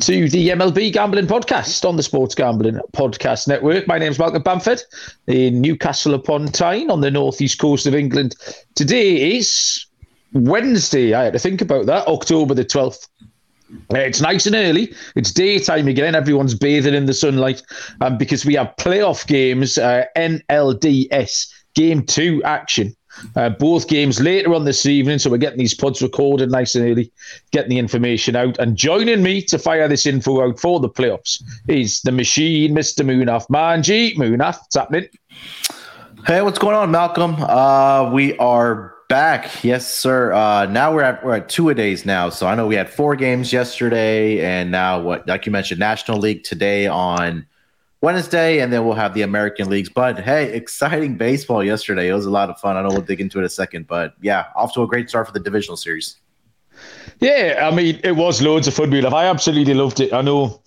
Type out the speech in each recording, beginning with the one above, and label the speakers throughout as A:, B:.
A: to the MLB Gambling Podcast on the Sports Gambling Podcast Network. My name is Malcolm Bamford in Newcastle upon Tyne on the northeast coast of England. Today is Wednesday. I had to think about that, October the 12th. Uh, It's nice and early. It's daytime again. Everyone's bathing in the sunlight um, because we have playoff games, uh, NLDS Game 2 action. Uh, both games later on this evening, so we're getting these pods recorded nice and early, getting the information out. And joining me to fire this info out for the playoffs is the machine, Mr. Munaf Manji. Munaf, what's happening?
B: Hey, what's going on, Malcolm? Uh, we are back. Yes, sir. Uh, now we're at we're at two a days now. So I know we had four games yesterday, and now what? Like you mentioned, National League today on Wednesday, and then we'll have the American leagues. But hey, exciting baseball yesterday. It was a lot of fun. I know we'll dig into it a second, but yeah, off to a great start for the divisional series.
A: Yeah, I mean, it was loads of fun. Munaf. I absolutely loved it. I know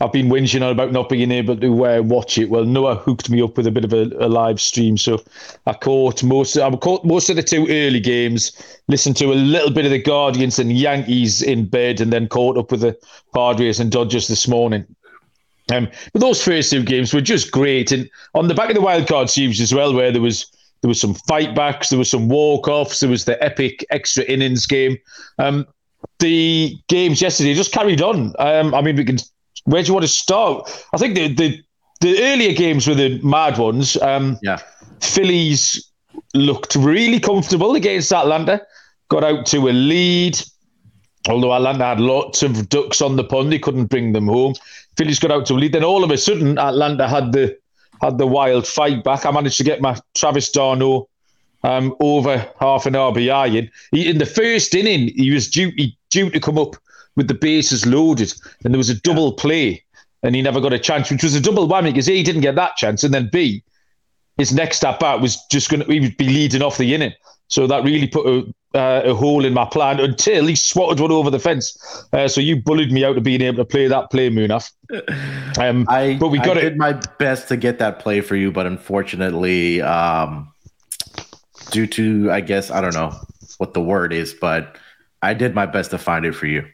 A: I've been whinging on about not being able to uh, watch it. Well, Noah hooked me up with a bit of a, a live stream, so I caught most. I caught most of the two early games. Listened to a little bit of the Guardians and Yankees in bed, and then caught up with the Padres and Dodgers this morning. Um, but those first two games were just great, and on the back of the wild card series as well, where there was there was some fight backs, there was some walk offs, there was the epic extra innings game. Um, the games yesterday just carried on. Um, I mean, we can. Where do you want to start? I think the the, the earlier games were the mad ones. Um,
B: Yeah.
A: Phillies looked really comfortable against Atlanta. Got out to a lead. Although Atlanta had lots of ducks on the pond, they couldn't bring them home. Phillies got out to lead. Then all of a sudden, Atlanta had the had the wild fight back. I managed to get my Travis d'Arnaud um, over half an RBI in. He, in the first inning, he was due he, due to come up with the bases loaded, and there was a double play, and he never got a chance, which was a double whammy because A, he didn't get that chance, and then B, his next at bat was just going to he would be leading off the inning. So that really put a, uh, a hole in my plan until he swatted one over the fence. Uh, so you bullied me out of being able to play that play, Munaf. Um,
B: I
A: but we got
B: I
A: it.
B: did my best to get that play for you, but unfortunately, um, due to I guess I don't know what the word is, but I did my best to find it for you.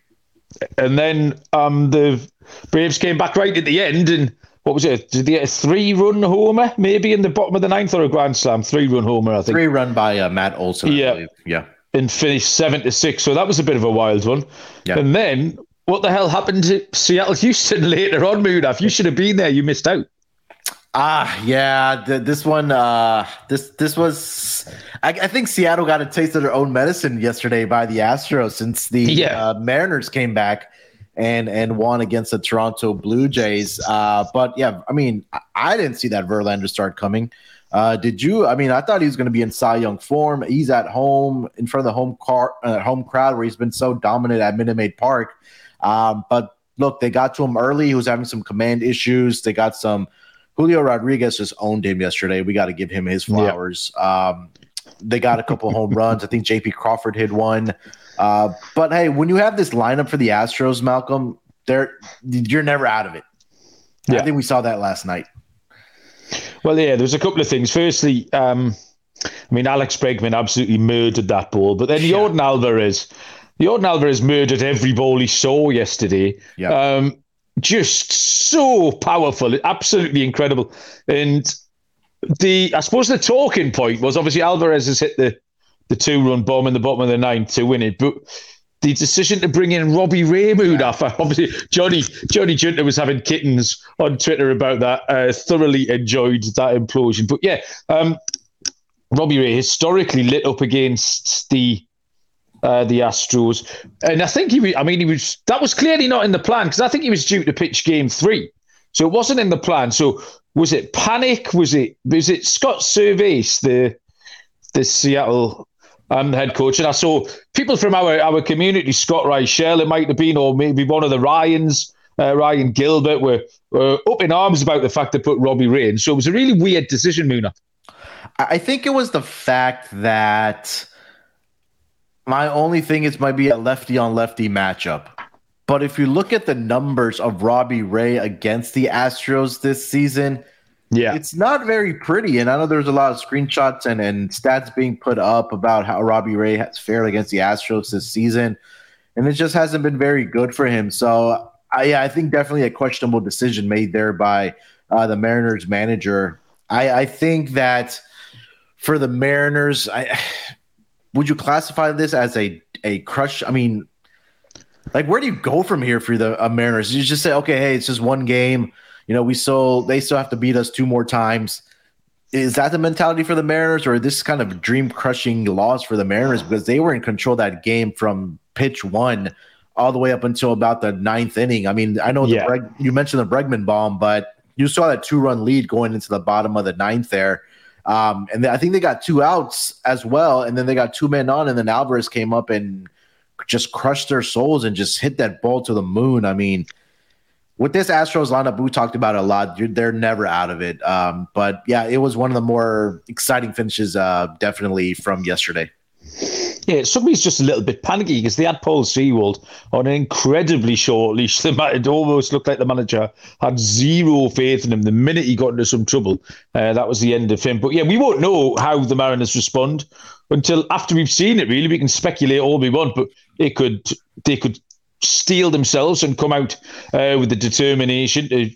A: And then um, the Braves came back right at the end, and what was it? Did they get a three-run homer, maybe in the bottom of the ninth, or a grand slam? Three-run homer, I think.
B: Three run by uh, Matt Olson.
A: Yeah.
B: yeah.
A: And finished seven to six. So that was a bit of a wild one.
B: Yeah.
A: And then what the hell happened to Seattle Houston later on, Munaf? You should have been there. You missed out.
B: Ah, yeah. Th- this one, uh, this this was. I, I think Seattle got a taste of their own medicine yesterday by the Astros since the
A: Yeah.
B: uh, Mariners came back and and won against the Toronto Blue Jays. Uh, but yeah, I mean, I, I didn't see that Verlander start coming. Uh, did you? I mean, I thought he was going to be in Cy Young form. He's at home in front of the home car, uh, home crowd where he's been so dominant at Minute Maid Park. Um, but look, they got to him early. He was having some command issues. They got some. Julio Rodriguez just owned him yesterday. We got to give him his flowers. Um, they got a couple home runs. I think J.P. Crawford hit one. Uh, but hey, when you have this lineup for the Astros, Malcolm, they're you're never out of it.
A: Yeah.
B: I think we saw that last night.
A: Well, yeah, there's a couple of things. Firstly, um, I mean, Alex Bregman absolutely murdered that ball, but then Jordan Alvarez, Jordan Alvarez murdered every ball he saw yesterday.
B: Yeah.
A: Um, just so powerful, absolutely incredible. And the, I suppose the talking point was obviously Alvarez has hit the the two run bomb in the bottom of the ninth to win it, but. The decision to bring in Robbie Raymood after obviously Johnny Johnny Junta was having kittens on Twitter about that. Uh, thoroughly enjoyed that implosion, but yeah, um, Robbie Ray historically lit up against the uh, the Astros, and I think he. was- I mean, he was that was clearly not in the plan because I think he was due to pitch Game Three, so it wasn't in the plan. So was it panic? Was it was it Scott Servais the the Seattle um, head coach? And I saw people from our our community, Scott Reichel, it might have been, or maybe one of the Ryans. uh, Ryan Gilbert were, were up in arms about the fact they put Robbie Ray in. So it was a really weird decision, Muna.
B: I think it was the fact that my only thing is might be a lefty on lefty matchup. But if you look at the numbers of Robbie Ray against the Astros this season, yeah, it's not very pretty. And I know there's a lot of screenshots and, and stats being put up about how Robbie Ray has fared against the Astros this season. And it just hasn't been very good for him. So, I, yeah, I think definitely a questionable decision made there by uh, the Mariners manager. I, I think that for the Mariners, I would you classify this as a a crush? I mean, like, where do you go from here for the uh, Mariners? You just say, okay, hey, it's just one game. You know, we still they still have to beat us two more times. Is that the mentality for the Mariners, or this kind of dream crushing loss for the Mariners because they were in control that game from pitch one all the way up until about the ninth inning? I mean, I know yeah. Breg, you mentioned the Bregman bomb, but you saw that two run lead going into the bottom of the ninth there. Um, and I think they got two outs as well, and then they got two men on, and then Alvarez came up and just crushed their souls and just hit that ball to the moon. I mean, with this Astros lineup, we talked about a lot. They're never out of it. Um, but yeah, it was one of the more exciting finishes, uh, definitely from yesterday.
A: Yeah, somebody's just a little bit panicky because they had Paul Sewald on an incredibly short leash. It almost looked like the manager had zero faith in him. The minute he got into some trouble, uh, that was the end of him. But yeah, we won't know how the Mariners respond until after we've seen it. Really, we can speculate all we want, but it could they could steel themselves and come out uh, with the determination to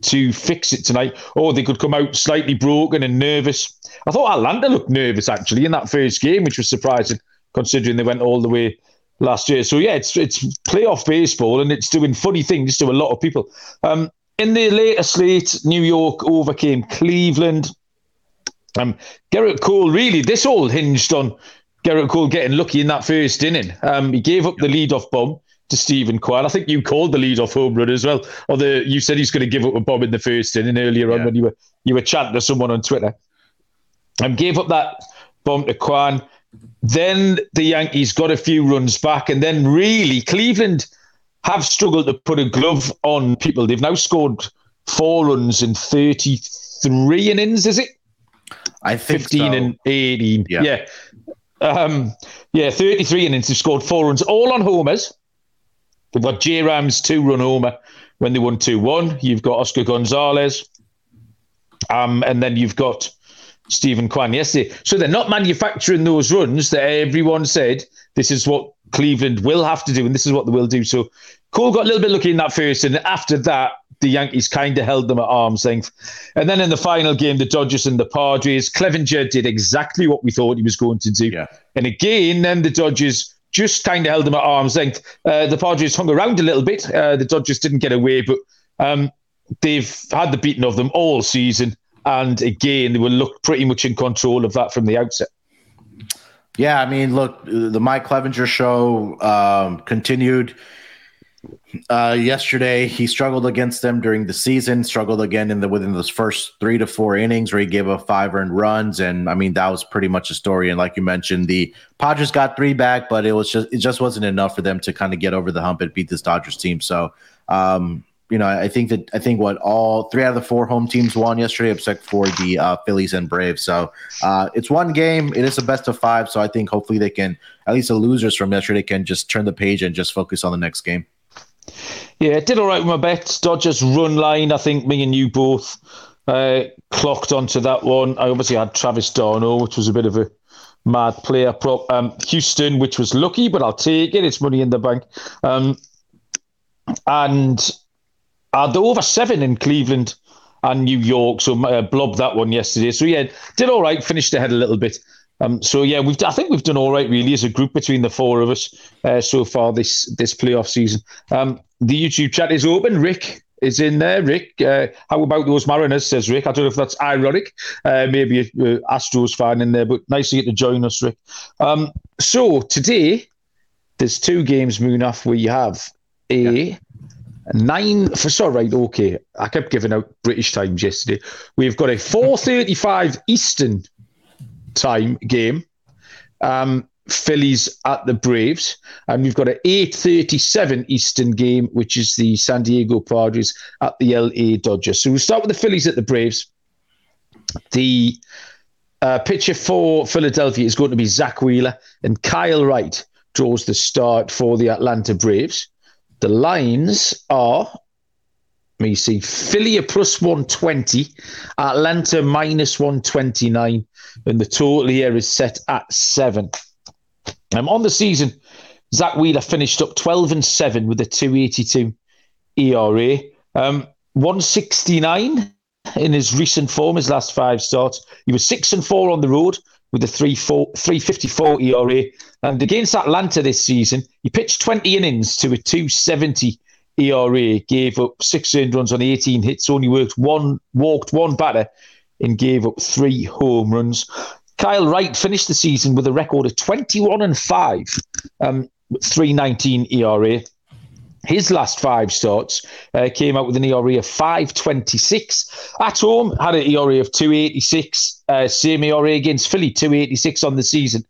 A: to fix it tonight, or they could come out slightly broken and nervous. I thought Atlanta looked nervous actually in that first game, which was surprising considering they went all the way last year. So yeah, it's it's playoff baseball and it's doing funny things to a lot of people. Um, in the later slate, New York overcame Cleveland. Um, Gerrit Cole really this all hinged on Gerrit Cole getting lucky in that first inning. Um, he gave up the leadoff bomb to Steven Kwan. I think you called the leadoff home run as well. Although you said he's going to give up a bomb in the first inning earlier yeah. on when you were you were chatting to someone on Twitter. And gave up that bomb to Kwan. Then the Yankees got a few runs back, and then really Cleveland have struggled to put a glove on people. They've now scored four runs in 33 innings, is it?
B: I think
A: 15
B: so.
A: and 18. Yeah. Yeah. Um, yeah, 33 innings. They've scored four runs, all on homers. They've got J Ram's two run homer when they won 2 1. You've got Oscar Gonzalez. Um, and then you've got Steven Kwan yesterday. So they're not manufacturing those runs that everyone said this is what Cleveland will have to do and this is what they will do. So Cole got a little bit lucky in that first, and after that, the Yankees kind of held them at arm's length. And then in the final game, the Dodgers and the Padres, Clevinger did exactly what we thought he was going to do. Yeah. And again, then the Dodgers just kind of held them at arm's length. Uh, the Padres hung around a little bit. Uh, the Dodgers didn't get away, but um, they've had the beating of them all season. And again, they will look pretty much in control of that from the outset.
B: Yeah, I mean, look, the Mike Clevinger show um, continued uh, yesterday. He struggled against them during the season. Struggled again in the within those first three to four innings where he gave up five earned runs, and I mean that was pretty much a story. And like you mentioned, the Padres got three back, but it was just it just wasn't enough for them to kind of get over the hump and beat this Dodgers team. So um, you know, I think that I think what all three out of the four home teams won yesterday, except for the uh, Phillies and Braves. So uh, it's one game. It is a best of five. So I think hopefully they can, at least the losers from yesterday, can just turn the page and just focus on the next game.
A: Yeah, it did all right with my bets. Dodgers run line. I think me and you both uh, clocked onto that one. I obviously had Travis d'Arnaud, which was a bit of a mad player prop. Um, Houston, which was lucky, but I'll take it. It's money in the bank. Um, and uh, the over seven in Cleveland and New York. So uh, blobbed that one yesterday. So yeah, did all right. Finished ahead a little bit. Um, so yeah, we've I think we've done all right really as a group between the four of us uh, so far this this playoff season. Um, the YouTube chat is open. Rick is in there. Rick, uh, how about those Mariners? Says Rick. I don't know if that's ironic. Uh, maybe uh, Astros fan in there, but nice to get to join us, Rick. Um, so today there's two games. Munaf, we have a. Yeah nine for sorry, right, okay. I kept giving out British times yesterday. We've got a 4:35 Eastern time game. Um, Phillies at the Braves, and we've got an 8:37 Eastern game, which is the San Diego Padres at the LA Dodgers. So we'll start with the Phillies at the Braves. The uh, pitcher for Philadelphia is going to be Zack Wheeler, and Kyle Wright draws the start for the Atlanta Braves. The lines are, me see, Philly plus 120, Atlanta minus 129, and the total here is set at seven. Um, on the season, Zack Wheeler finished up 12 and 7 with a 282 ERA. Um, 169 in his recent form, his last five starts. He was 6 and 4 on the road with a 3 4, 354 ERA. And against Atlanta this season, he pitched 20 innings to a 270 ERA, gave up six earned runs on 18 hits, only worked one, walked one batter, and gave up three home runs. Kyle Wright finished the season with a record of 21 and 5, um, 319 ERA. His last five starts uh, came out with an ERA of 526. At home, had an ERA of 286. Uh, same ERA against Philly, 286 on the season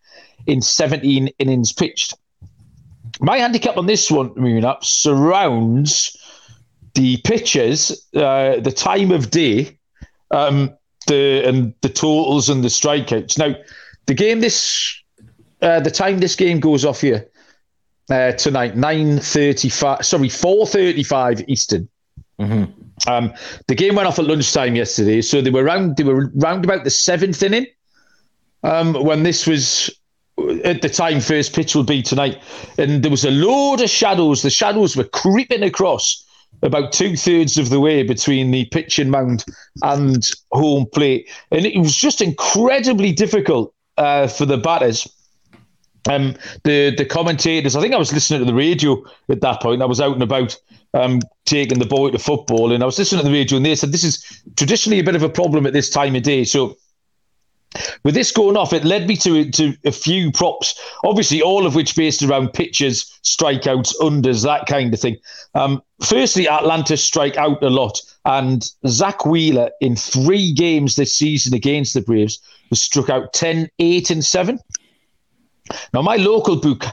A: in 17 innings pitched. My handicap on this one, Munaf, surrounds the pitchers, uh, the time of day, um, the and the totals and the strikeouts. Now, the game this, uh, the time this game goes off here uh, tonight, nine thirty-five. Sorry, four thirty-five Eastern. Mm-hmm. Um, the game went off at lunchtime yesterday, so they were round. They were round about the seventh inning um, when this was at the time first pitch will be tonight, and there was a load of shadows. The shadows were creeping across about two thirds of the way between the pitching mound and home plate, and it was just incredibly difficult uh, for the batters. Um, the the commentators, I think I was listening to the radio at that point. I was out and about um, taking the boy to football, and I was listening to the radio, and they said this is traditionally a bit of a problem at this time of day. So with this going off, it led me to to a few props, obviously all of which based around pitches, strikeouts, unders, that kind of thing. Um, firstly, Atlanta strike out a lot, and Zack Wheeler in three games this season against the Braves was struck out 10, 8, and 7. Now, my local book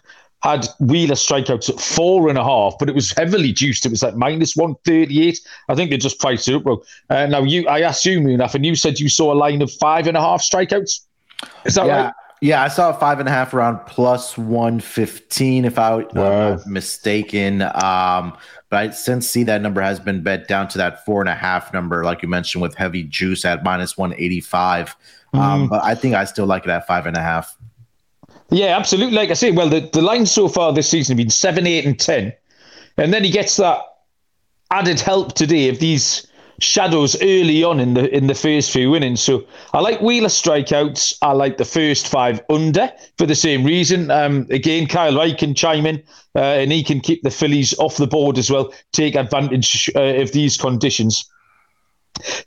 A: had Wheeler strikeouts at four and a half, but it was heavily juiced. It was like minus 138. I think they just priced it up bro. Uh, now, you, I asked you, and you said you saw a line of five and a half strikeouts. Is that
B: yeah.
A: right?
B: Yeah, I saw a five and a half around plus 115, if I, wow. I'm mistaken. Um, but I since see that number has been bet down to that four and a half number, like you mentioned, with heavy juice at minus 185. Mm. Um, mm-hmm. but I think I still like it at five and a half.
A: Yeah, absolutely. Like I say, well, the, the lines so far this season have been seven, eight, and ten. And then he gets that added help today of these shadows early on in the in the first few innings. So I like Wheeler strikeouts. I like the first five under for the same reason. Um, again, Kyle Wright can chime in uh, and he can keep the Phillies off the board as well, take advantage uh, of these conditions.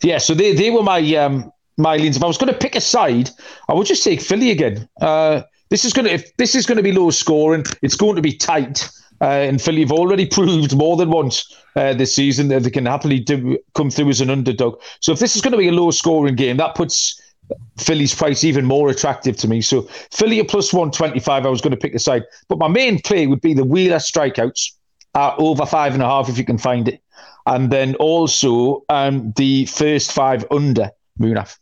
A: Yeah, so they, they were my um, my leans. If I was going to pick a side, I would just take Philly again. Uh, this is going to if this is going to be low scoring, it's going to be tight. Uh, and Philly have already proved more than once uh, this season that they can happily do, come through as an underdog. So if this is going to be a low scoring game, that puts Philly's price even more attractive to me. So Philly at plus 125, I was going to pick the side. But my main play would be the Wheeler strikeouts at over five and a half if you can find it. And then also um, the first five under Munaf.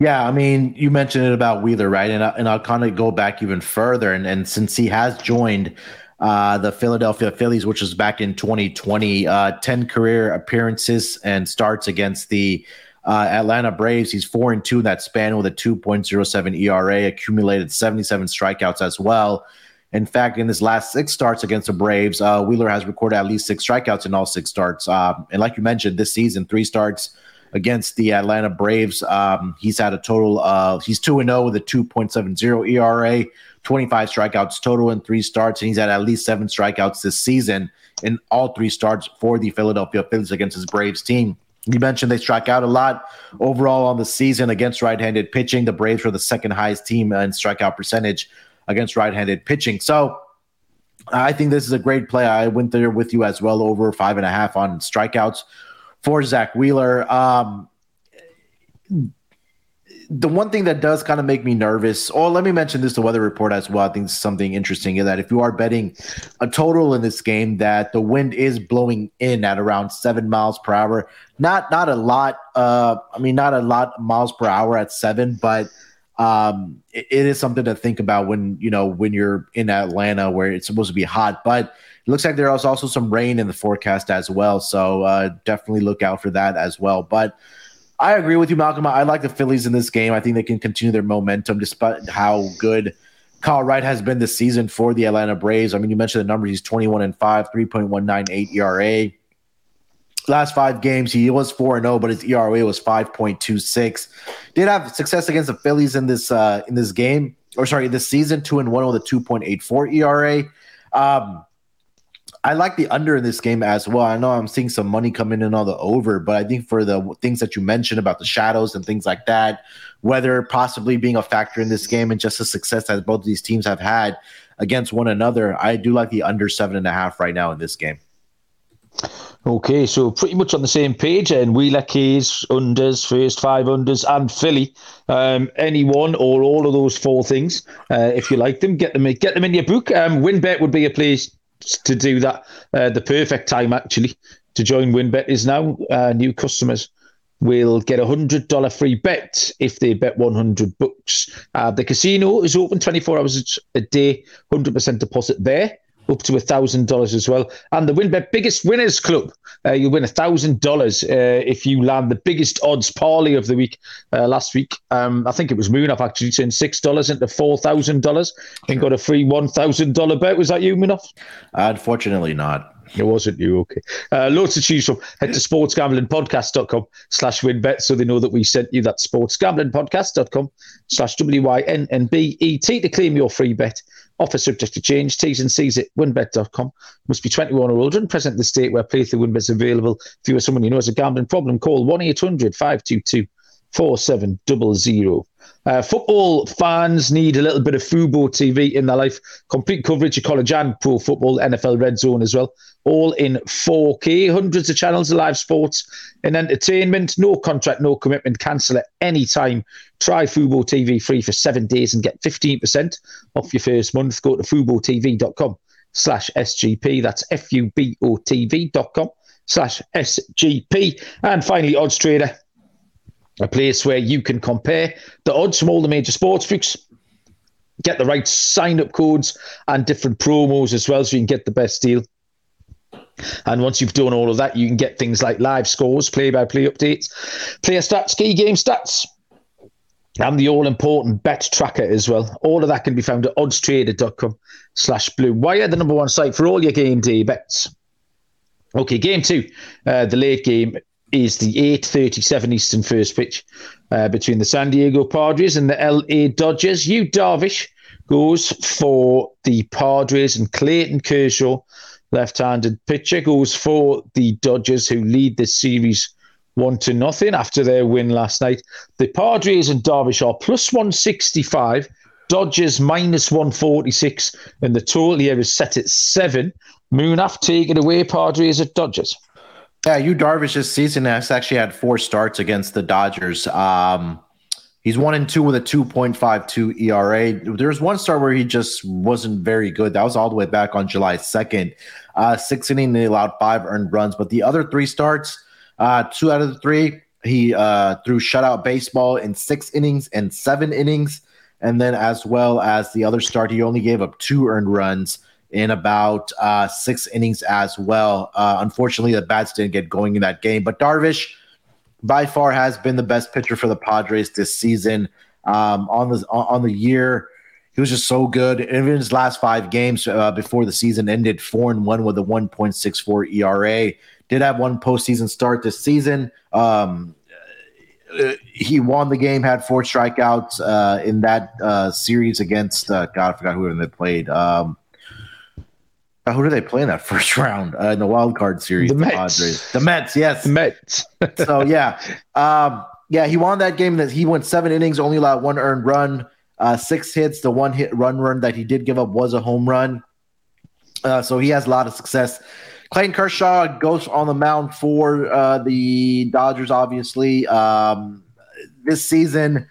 B: Yeah, I mean, you mentioned it about Wheeler, right? And, and I'll kind of go back even further. And, and since he has joined uh, the Philadelphia Phillies, which was back in 2020, uh, 10 career appearances and starts against the uh, Atlanta Braves. He's four and two in that span with a 2.07 ERA, accumulated 77 strikeouts as well. In fact, in his last six starts against the Braves, uh, Wheeler has recorded at least six strikeouts in all six starts. Uh, and like you mentioned, this season, three starts against the Atlanta Braves. Um, he's had a total of he's two and zero oh with a two point seven zero ERA, twenty five strikeouts total in three starts, and he's had at least seven strikeouts this season in all three starts for the Philadelphia Phillies against his Braves team. You mentioned they strike out a lot overall on the season against right-handed pitching. The Braves were the second highest team in strikeout percentage against right-handed pitching. So I think this is a great play. I went there with you as well, over five and a half on strikeouts for Zack Wheeler. Um, the one thing that does kind of make me nervous, or let me mention this the weather report as well. I think something interesting is that if you are betting a total in this game, that the wind is blowing in at around seven miles per hour. Not not a lot. Uh, I mean, not a lot miles per hour at seven, but um, it, it is something to think about when you know when you're in Atlanta where it's supposed to be hot. But looks like there is also some rain in the forecast as well, so uh, definitely look out for that as well. But I agree with you, Malcolm. I like the Phillies in this game. I think they can continue their momentum despite how good Kyle Wright has been this season for the Atlanta Braves. I mean, you mentioned the numbers. He's 21 and 5, 3.198 ERA. Last five games, he was 4 0, but his ERA was 5.26. Did have success against the Phillies in this uh, in this game, or sorry, this season, 2 and 1 with a 2.84 ERA. Um, I like the under in this game as well. I know I'm seeing some money coming in on the over, but I think for the things that you mentioned about the shadows and things like that, weather possibly being a factor in this game and just the success that both of these teams have had against one another, I do like the under seven and a half right now in this game.
A: Okay, so pretty much on the same page, and Wheeler K's unders, first five unders, and Philly. Um, any one or all of those four things, uh, if you like them, get them get them in your book. Um, WynnBET would be a place to do that. Uh, the perfect time actually to join WynnBET is now. Uh, new customers will get a hundred dollar free bet if they bet one hundred bucks. Uh, the casino is open twenty four hours a day, hundred percent deposit there up to a thousand dollars as well. And the WynnBET Biggest Winners Club, uh, you win a thousand dollars uh, if you land the biggest odds parlay of the week. Uh, last week, um, I think it was Munaf actually turned six dollars into four thousand dollars and got a free one thousand dollar bet. Was that you, Munaf?
B: Unfortunately, not.
A: It wasn't you, okay. Uh, loads to choose from. Head to sportsgamblingpodcast.com slash WynnBET so they know that we sent you that sportsgamblingpodcast.com slash W-Y-N-N-B-E-T to claim your free bet. Offer subject to change. T's and C's at wynnbet.com. Must be 21 or older and present in the state where playthrough is available. If you or someone you know has a gambling problem, call 1 800 522 4700. Uh, football fans need a little bit of Fubo TV in their life. Complete coverage of college and pro football, NFL Red Zone as well. All in 4K, hundreds of channels of live sports and entertainment. No contract, no commitment. Cancel at any time. Try Fubo TV free for seven days and get 15% off your first month. Go to FuboTV.com slash SGP. That's F-U-B-O-T-V.com slash SGP. And finally, Odds Trader a place where you can compare the odds from all the major sports books, get the right sign up codes and different promos as well, so you can get the best deal. And once you've done all of that, you can get things like live scores, play by play updates, player stats, key game stats, and the all important bet tracker as well. All of that can be found at oddstrader.com slash blue wire, the number one site for all your game day bets. Okay, game two, uh, the late game is the 8.37 Eastern first pitch uh, between the San Diego Padres and the LA Dodgers. Yu Darvish goes for the Padres and Clayton Kershaw, left-handed pitcher, goes for the Dodgers who lead this series one to nothing after their win last night. The Padres and Darvish are plus 165, Dodgers minus 146, and the total here is set at seven. Munaf taking away Padres at Dodgers.
B: Yeah, Yu Darvish this season has actually had four starts against the Dodgers. Um, he's one and two with a 2.52 ERA. There was one start where he just wasn't very good. That was all the way back on July 2nd. Uh, six innings, he allowed five earned runs. But the other three starts, uh, two out of the three, he uh, threw shutout baseball in six innings and seven innings. And then, as well as the other start, he only gave up two earned runs in about uh, six innings as well. Uh, unfortunately, the bats didn't get going in that game, but Darvish by far has been the best pitcher for the Padres this season. Um, on the on the year, he was just so good. Even his last five games uh, before the season ended, four and one with a 1.64 ERA. Did have one postseason start this season. Um, uh, he won the game, had four strikeouts uh, in that uh, series against uh, God, I forgot who they played. Um, who do they play in that first round uh, in the wild card series?
A: The, the Mets.
B: Padres. The Mets, yes.
A: The Mets.
B: so yeah, um, yeah, he won that game. That he went seven innings, only allowed one earned run, uh, six hits. The one hit run run that he did give up was a home run. Uh, so he has a lot of success. Clayton Kershaw goes on the mound for uh, the Dodgers. Obviously, um, this season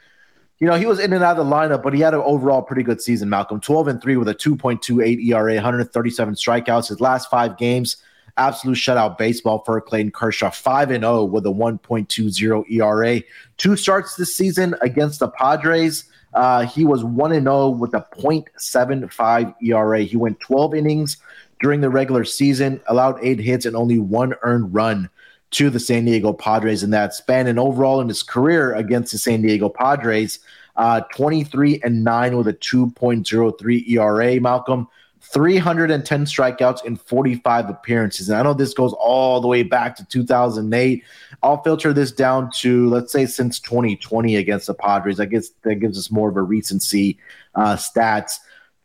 B: you know, he was in and out of the lineup, but he had an overall pretty good season, Malcolm. 12 and 3 with a 2.28 ERA, 137 strikeouts. His last five games, absolute shutout baseball for Clayton Kershaw. 5 and 0 with a 1.20 ERA. Two starts this season against the Padres. Uh, he was 1 and 0 with a 0.75 ERA. He went 12 innings during the regular season, allowed eight hits and only one earned run to the San Diego Padres in that span. And overall in his career against the San Diego Padres, uh, 23 and 9 with a 2.03 ERA, Malcolm. 310 strikeouts in 45 appearances. And I know this goes all the way back to 2008. I'll filter this down to, let's say, since 2020 against the Padres. I guess that gives us more of a recency uh, stats.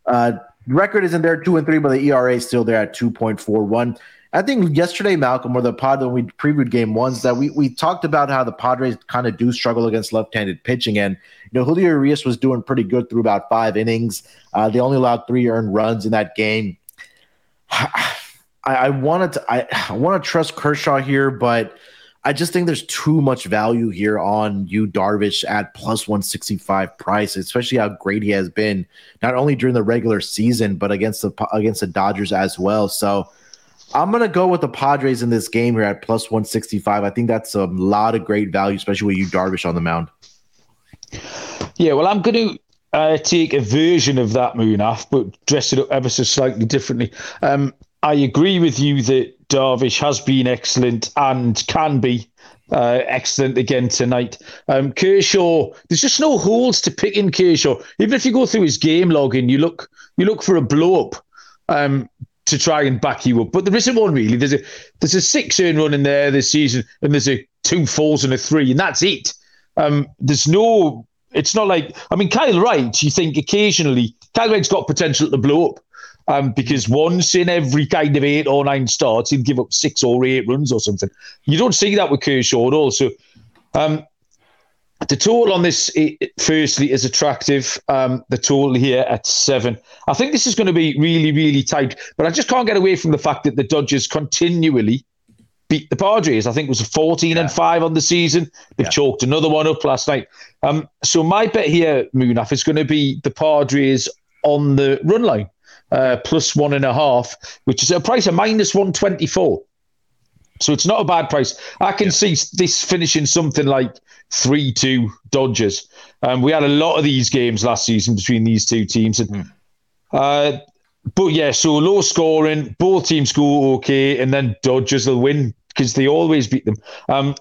B: Uh, record isn't there, two and three, but the ERA is still there at 2.41. I think yesterday, Malcolm, or the pod when we previewed game ones, that we, we talked about how the Padres kind of do struggle against left-handed pitching, and you know Julio Urias was doing pretty good through about five innings. Uh, they only allowed three earned runs in that game. I, I wanted to I, I want to trust Kershaw here, but I just think there's too much value here on Yu Darvish at plus 165 price, especially how great he has been not only during the regular season but against the against the Dodgers as well. So I'm gonna go with the Padres in this game here at plus 165. I think that's a lot of great value, especially with Yu Darvish on the mound.
A: Yeah, well, I'm going to uh, take a version of that Munaf, but dress it up ever so slightly differently. Um, I agree with you that Darvish has been excellent and can be uh, excellent again tonight. Um, Kershaw, there's just no holes to pick in Kershaw. Even if you go through his game logging, you look you look for a blow up. Um, to try and back you up. But there isn't one really. There's a there's a six earn run in there this season, and there's a two fours and a three, and that's it. Um, there's no. It's not like I mean Kyle Wright. You think occasionally Kyle Wright's got potential to blow up. Um, because once in every kind of eight or nine starts, he'd give up six or eight runs or something. You don't see that with Kershaw at all. So um, the total on this, firstly, is attractive. Um, the total here at seven. I think this is going to be really, really tight. But I just can't get away from the fact that the Dodgers continually beat the Padres. I think it was 14 yeah. and 5 on the season. They've yeah. chalked another one up last night. Um, so my bet here, Munaf, is going to be the Padres on the run line, uh, plus one and a half, which is a price of minus 124. So it's not a bad price. I can yeah. see this finishing something like 3 2 Dodgers. Um, we had a lot of these games last season between these two teams. And, mm. uh, but yeah, so low scoring, both teams score okay, and then Dodgers will win because they always beat them. Um,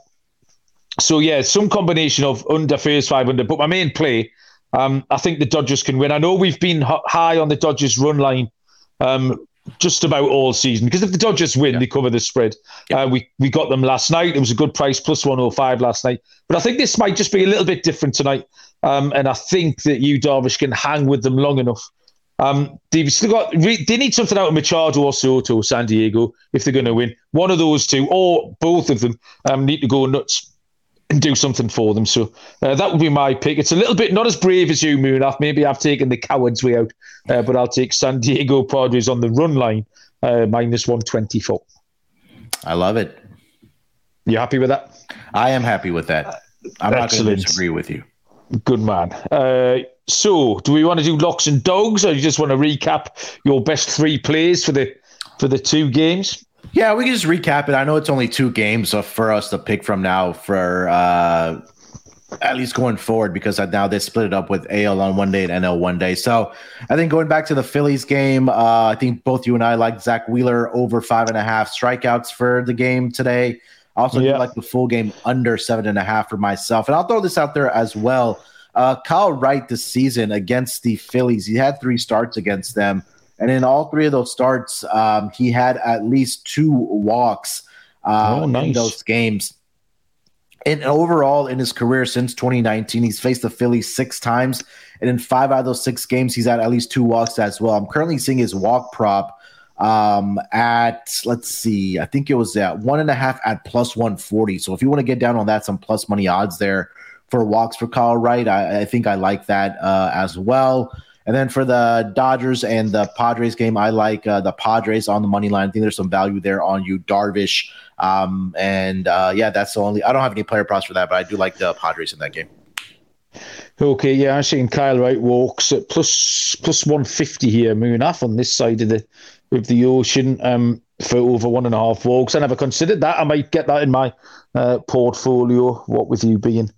A: so yeah, some combination of under first 500. But my main play, um, I think the Dodgers can win. I know we've been high on the Dodgers run line um, just about all season because if the Dodgers win, yeah. they cover the spread. Yeah. Uh, we we got them last night. It was a good price, plus one hundred oh five last night. But I think this might just be a little bit different tonight. Um, and I think that Yu Darvish can hang with them long enough. Um, they've still got they need something out of Machado or Soto, San Diego, if they're going to win. One of those two, or both of them, um, need to go nuts and do something for them. So uh, that would be my pick. It's a little bit not as brave as you, Munaf. Maybe I've taken the coward's way out, uh, but I'll take San Diego Padres on the run line, uh, minus 124. I
B: love it.
A: You happy with that?
B: I am happy with that. I'm not going to disagree with you.
A: Good man. Uh, so, do we want to do locks and dogs, or you just want to recap your best three plays for the for the two games?
B: Yeah, we can just recap it. I know it's only two games for us to pick from now for uh, at least going forward because now they split it up with AL on one day and NL one day. So I think going back to the Phillies game, uh, I think both you and I like Zack Wheeler over five and a half strikeouts for the game today. Also, yeah. like the full game under seven and a half for myself. And I'll throw this out there as well. Uh, Kyle Wright this season against the Phillies, he had three starts against them. And in all three of those starts, um, he had at least two walks uh, oh, nice. in those games. And overall, in his career since 2019, he's faced the Phillies six times. And in five out of those six games, he's had at least two walks as well. I'm currently seeing his walk prop um, at, let's see, I think it was at one and a half at plus 140. So if you want to get down on that, some plus money odds there for walks for Kyle Wright, I, I think I like that uh, as well. And then for the Dodgers and the Padres game, I like uh, the Padres on the money line. I think there's some value there on Yu Darvish. Um, and uh, yeah, that's the only. I don't have any player props for that, but I do like the Padres in that game.
A: Okay, yeah, I'm seeing Kyle Wright walks at plus plus one fifty here, Munaf on this side of the of the ocean um, for over one and a half walks. I never considered that. I might get that in my uh, portfolio. What with you being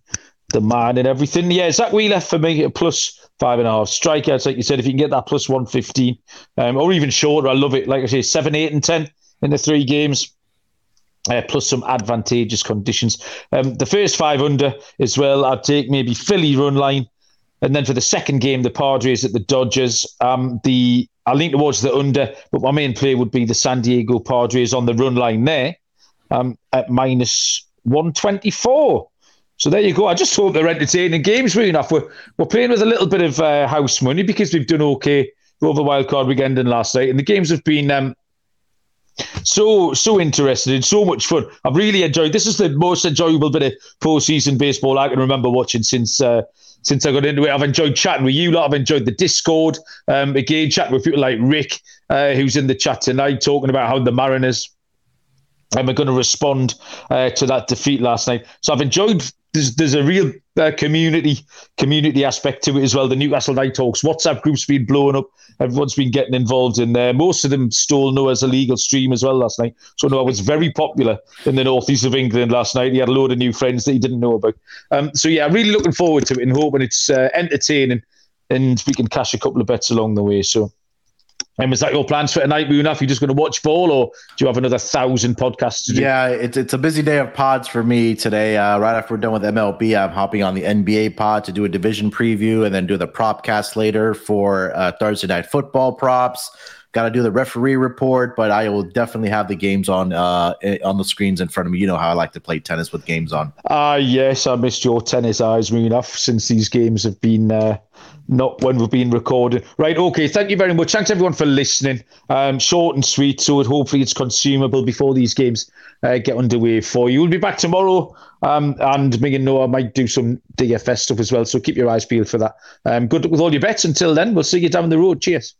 A: the man and everything, yeah, Zack Wheeler for me plus five and a half strikeouts. Like you said, if you can get that plus one fifteen um, or even shorter, I love it. Like I say, seven, eight, and ten in the three games uh, plus some advantageous conditions. Um, the first five under as well, I'd take maybe Philly run line. And then for the second game, the Padres at the Dodgers. Um, the I lean towards the under, but my main play would be the San Diego Padres on the run line there um, at minus 124. So there you go. I just hope they're entertaining games, really enough. We're, we're playing with a little bit of uh, house money because we've done okay over wildcard weekend and last night. And the games have been um, so so interested, so much fun. I've really enjoyed. This is the most enjoyable bit of postseason baseball I can remember watching since uh, since I got into it. I've enjoyed chatting with you lot. I've enjoyed the Discord. Um, again, chatting with people like Rick, uh, who's in the chat tonight, talking about how the Mariners um, are going to respond uh, to that defeat last night. So I've enjoyed there's there's a real uh, community community aspect to it as well. The Newcastle Night Talks WhatsApp group's been blowing up. Everyone's been getting involved in there. Most of them stole Noah's illegal stream as well last night. So Noah was very popular in the northeast of England last night. He had a load of new friends that he didn't know about. Um, so yeah, really looking forward to it and hoping it's uh, entertaining and we can cash a couple of bets along the way. So and is that your plans for tonight, Munaf? You just going to watch ball, or do you have another thousand podcasts to do?
B: Yeah, it's it's a busy day of pods for me today. Uh, right after we're done with MLB, I'm hopping on the NBA pod to do a division preview, and then do the prop cast later for uh, Thursday night football props. Got to do the referee report, but I will definitely have the games on uh, on the screens in front of me. You know how I like to play tennis with games on.
A: Ah, yes, I missed your tennis eyes, enough since these games have been uh, not when we're being recorded. Right, okay, thank you very much. Thanks everyone for listening. Um, short and sweet, so hopefully it's consumable before these games uh, get underway for you. We'll be back tomorrow, um, and me and Noah might do some DFS stuff as well, so keep your eyes peeled for that. Um, good with all your bets. Until then, we'll see you down the road. Cheers.